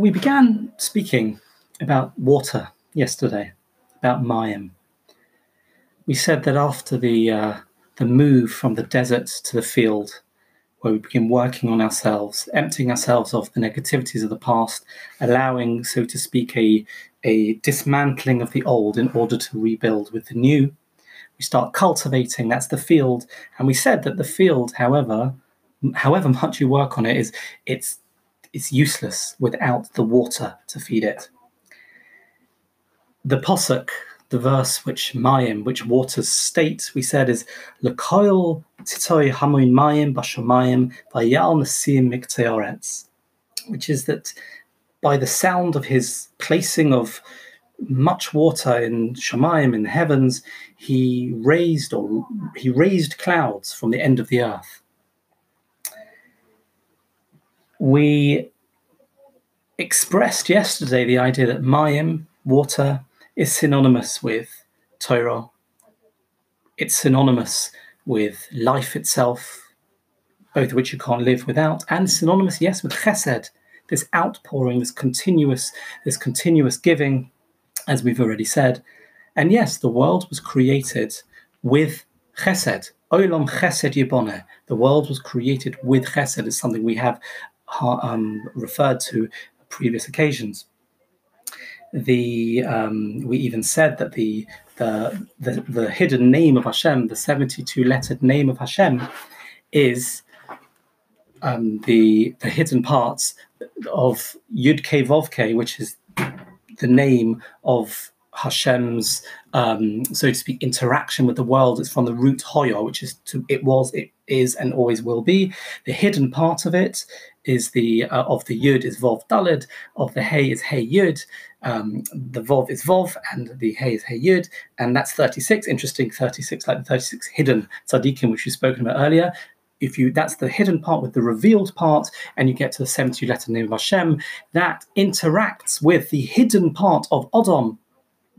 we began speaking about water yesterday, about Mayim. We said that after the uh, the move from the desert to the field, where we begin working on ourselves, emptying ourselves of the negativities of the past, allowing, so to speak, a, a dismantling of the old in order to rebuild with the new. We start cultivating, that's the field. And we said that the field, however, however much you work on it, is it's it's useless without the water to feed it. The posuk the verse which Mayim, which waters state, we said is Lekoil titoy hamoin Mayim bashamayim vayal nasim mikteoretz, which is that by the sound of his placing of much water in Shamayim in the heavens, he raised or he raised clouds from the end of the earth. We expressed yesterday the idea that Mayim, water, is synonymous with Torah. It's synonymous with life itself, both of which you can't live without, and synonymous, yes, with chesed, this outpouring, this continuous, this continuous giving, as we've already said. And yes, the world was created with chesed. Olam chesed yibone. The world was created with chesed. It's something we have um, referred to previous occasions. The um, we even said that the, the, the the hidden name of Hashem, the seventy-two lettered name of Hashem, is um, the the hidden parts of Yud Ke Vov which is the name of Hashem's, um, so to speak, interaction with the world. It's from the root Hoya, which is to, it was, it is, and always will be. The hidden part of it is the uh, of the Yud is Vov Dalid, of the Hey is Hey Yud, um, the Vov is Vov, and the Hey is Hey Yud, and that's 36. Interesting, 36, like the 36 hidden tzaddikim, which we've spoken about earlier. If you that's the hidden part with the revealed part, and you get to the 70 letter name of Hashem, that interacts with the hidden part of Odom,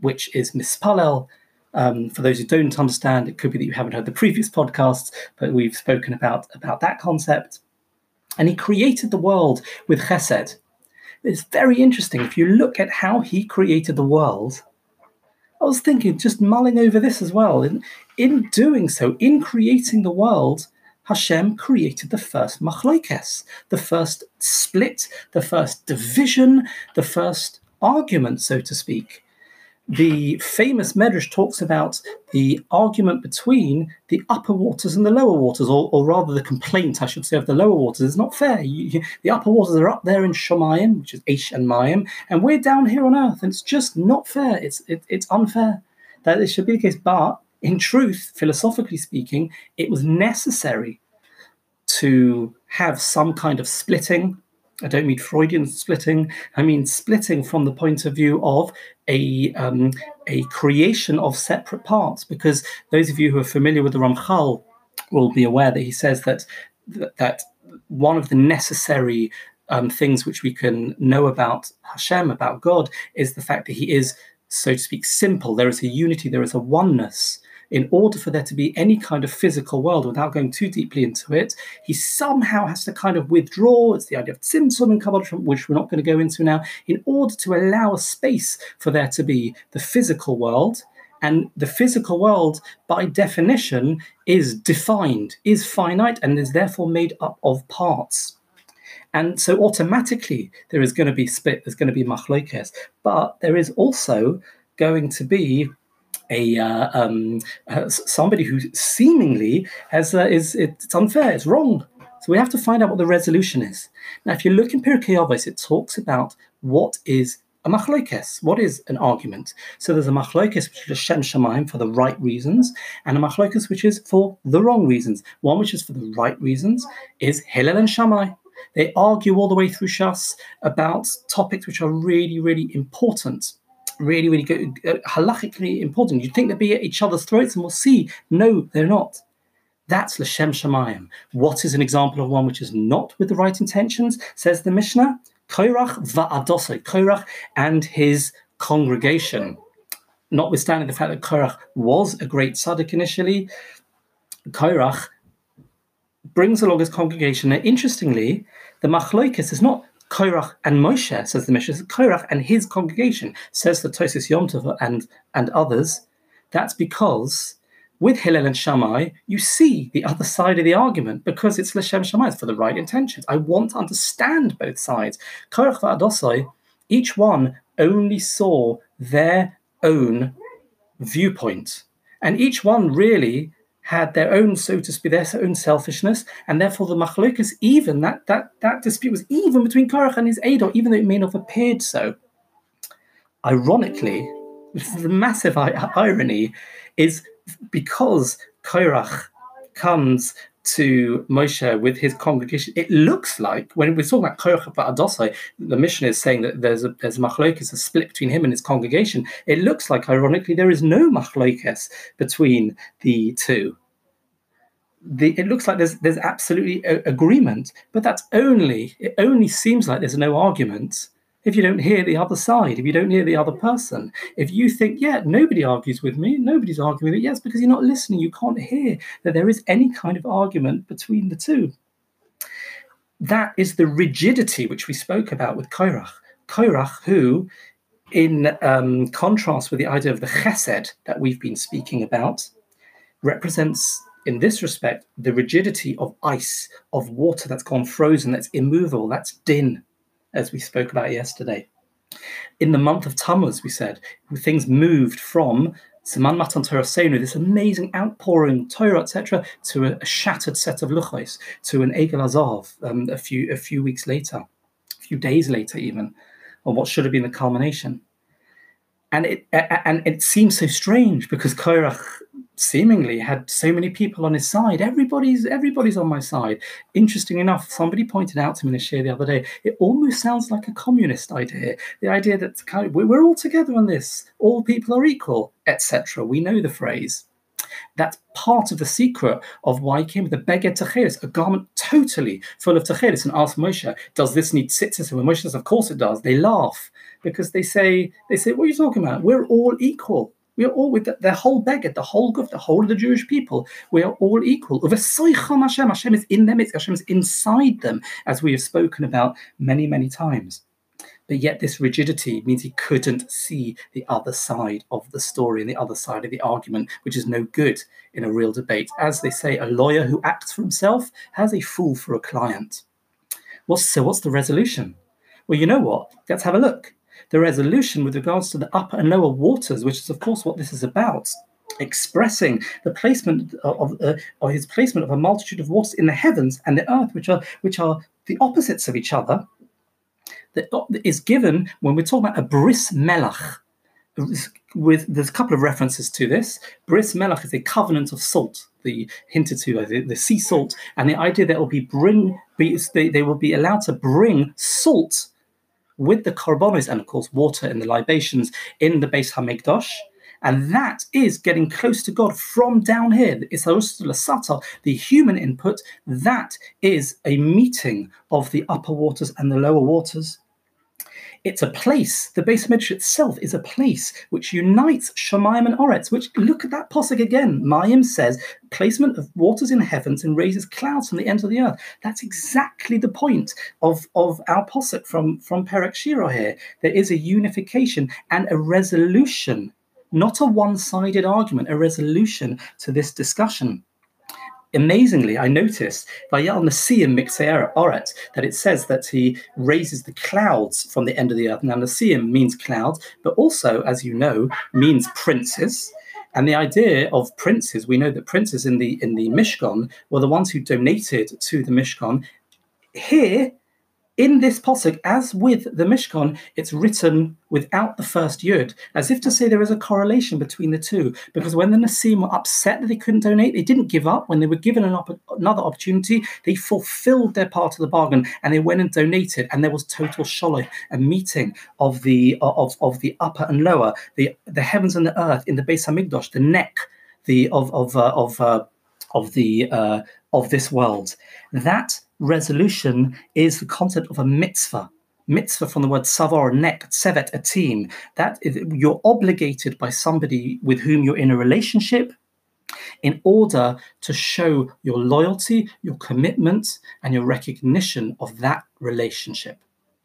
which is Mispalel. Um, for those who don't understand, it could be that you haven't heard the previous podcasts, but we've spoken about, about that concept. And he created the world with chesed. It's very interesting. If you look at how he created the world, I was thinking, just mulling over this as well. In, in doing so, in creating the world, Hashem created the first machlokes, the first split, the first division, the first argument, so to speak the famous Medrash talks about the argument between the upper waters and the lower waters, or, or rather the complaint, I should say, of the lower waters is not fair. You, you, the upper waters are up there in Shomayim, which is Ish and Mayim, and we're down here on earth, and it's just not fair. It's it, it's unfair that it should be the case. But in truth, philosophically speaking, it was necessary to have some kind of splitting I don't mean Freudian splitting. I mean splitting from the point of view of a um, a creation of separate parts. Because those of you who are familiar with the Ramchal will be aware that he says that that one of the necessary um, things which we can know about Hashem, about God, is the fact that He is, so to speak, simple. There is a unity. There is a oneness in order for there to be any kind of physical world without going too deeply into it, he somehow has to kind of withdraw. It's the idea of tzimtzum and Kabbalah, which we're not going to go into now, in order to allow a space for there to be the physical world. And the physical world, by definition, is defined, is finite, and is therefore made up of parts. And so automatically there is going to be split, there's going to be machlokes, but there is also going to be a uh, um, uh, somebody who seemingly has uh, is it's unfair, it's wrong. So we have to find out what the resolution is. Now, if you look in Pirkei it talks about what is a machlokes. What is an argument? So there's a machlokes which is Shem Shemaim for the right reasons, and a machlokes which is for the wrong reasons. One which is for the right reasons is Hillel and Shammai. They argue all the way through Shas about topics which are really, really important really, really good, uh, halachically important. You'd think they'd be at each other's throats, and we'll see. No, they're not. That's Lashem Shemayim. What is an example of one which is not with the right intentions? Says the Mishnah, Korach va'adosai, Korach and his congregation. Notwithstanding the fact that Korach was a great tzaddik initially, Korach brings along his congregation. And interestingly, the machlokes is not Korach and Moshe, says the Mishnah, Korach and his congregation, says the Tosfos Yom Tov and, and others. That's because with Hillel and Shammai, you see the other side of the argument because it's L'Shem Shammai, it's for the right intentions. I want to understand both sides. Korach va'adosai, each one only saw their own viewpoint. And each one really had their own, so to speak, their own selfishness, and therefore the machlokas, even that that that dispute was even between Korach and his Ador, even though it may not have appeared so. Ironically, the massive irony is because Korach comes to Moshe with his congregation, it looks like when we're talking about Korach Adosai, the Mishnah is saying that there's a there's a machlokes, a split between him and his congregation. It looks like, ironically, there is no machlokes between the two. The, it looks like there's there's absolutely a, agreement, but that's only it only seems like there's no argument if you don't hear the other side, if you don't hear the other person, if you think, yeah, nobody argues with me, nobody's arguing with it, yes, because you're not listening, you can't hear that there is any kind of argument between the two. That is the rigidity which we spoke about with Korach. Korach, who, in um, contrast with the idea of the chesed that we've been speaking about, represents in this respect the rigidity of ice, of water that's gone frozen, that's immovable, that's din, as we spoke about yesterday. In the month of Tammuz, we said, things moved from Zman Matan Toraseinu, this amazing outpouring Torah, etc., to a, a, shattered set of luchos, to an Egel Hazohov um, a few a few weeks later, a few days later even, on what should have been the culmination. And it and it seems so strange because Korach seemingly had so many people on his side. Everybody's everybody's on my side. Interesting enough, somebody pointed out to me in a share the other day. It almost sounds like a communist idea. The idea that kind of, we're all together on this. All people are equal, etc. We know the phrase. That's part of the secret of why he came with the beged techeiles, a garment totally full of techeiles, and asked Moshe, "Does this need tzitzis?" And Moshe says, "Of course it does," they laugh because they say, "They say, what are you talking about? We're all equal." We are all with the, the whole beged, the whole of the whole of the Jewish people. We are all equal. Hashem, Hashem is in them, it's Hashem is inside them, as we have spoken about many, many times. But yet, this rigidity means he couldn't see the other side of the story and the other side of the argument, which is no good in a real debate. As they say, a lawyer who acts for himself has a fool for a client. What's, so, what's the resolution? Well, you know what? Let's have a look the resolution with regards to the upper and lower waters, which is, of course, what this is about expressing the placement of, uh, or his placement of a multitude of waters in the heavens and the earth, which are which are the opposites of each other, that is given when we're talking about a bris melach. With there's a couple of references to this. Bris melach is a covenant of salt. The hinted to the, the sea salt, and the idea that will be bring be, they, they will be allowed to bring salt with the korbanos and of course water in the libations in the Beis Hamikdash. And that is getting close to God from down here. It's the human input. That is a meeting of the upper waters and the lower waters. It's a place. The Beis Midrash itself is a place which unites Shemayim and Oretz. Which look at that posuk again. Mayim says placement of waters in heavens and raises clouds from the ends of the earth. That's exactly the point of, of our posuk from from Perek Shiro here. There is a unification and a resolution, not a one-sided argument, a resolution to this discussion amazingly, I noticed Vayal Nasiim Mixer Oret that it says that he raises the clouds from the end of the earth. Now, Nasiim means clouds, but also, as you know, means princes. And the idea of princes, we know that princes in the in the Mishkan were the ones who donated to the Mishkan. Here, in this posuk, as with the Mishkan, it's written without the first yud, as if to say there is a correlation between the two. Because when the Nasim were upset that they couldn't donate, they didn't give up. When they were given an op- another opportunity, they fulfilled their part of the bargain and they went and donated. And there was total shalom, a meeting of the of, of the upper and lower, the the heavens and the earth in the Beis Hamikdash, the neck, the of of uh, of uh, of the uh, of this world. That resolution is the concept of a mitzvah. Mitzvah from the word savar, neck, sevet, a team. That is, you're obligated by somebody with whom you're in a relationship in order to show your loyalty, your commitment, and your recognition of that relationship.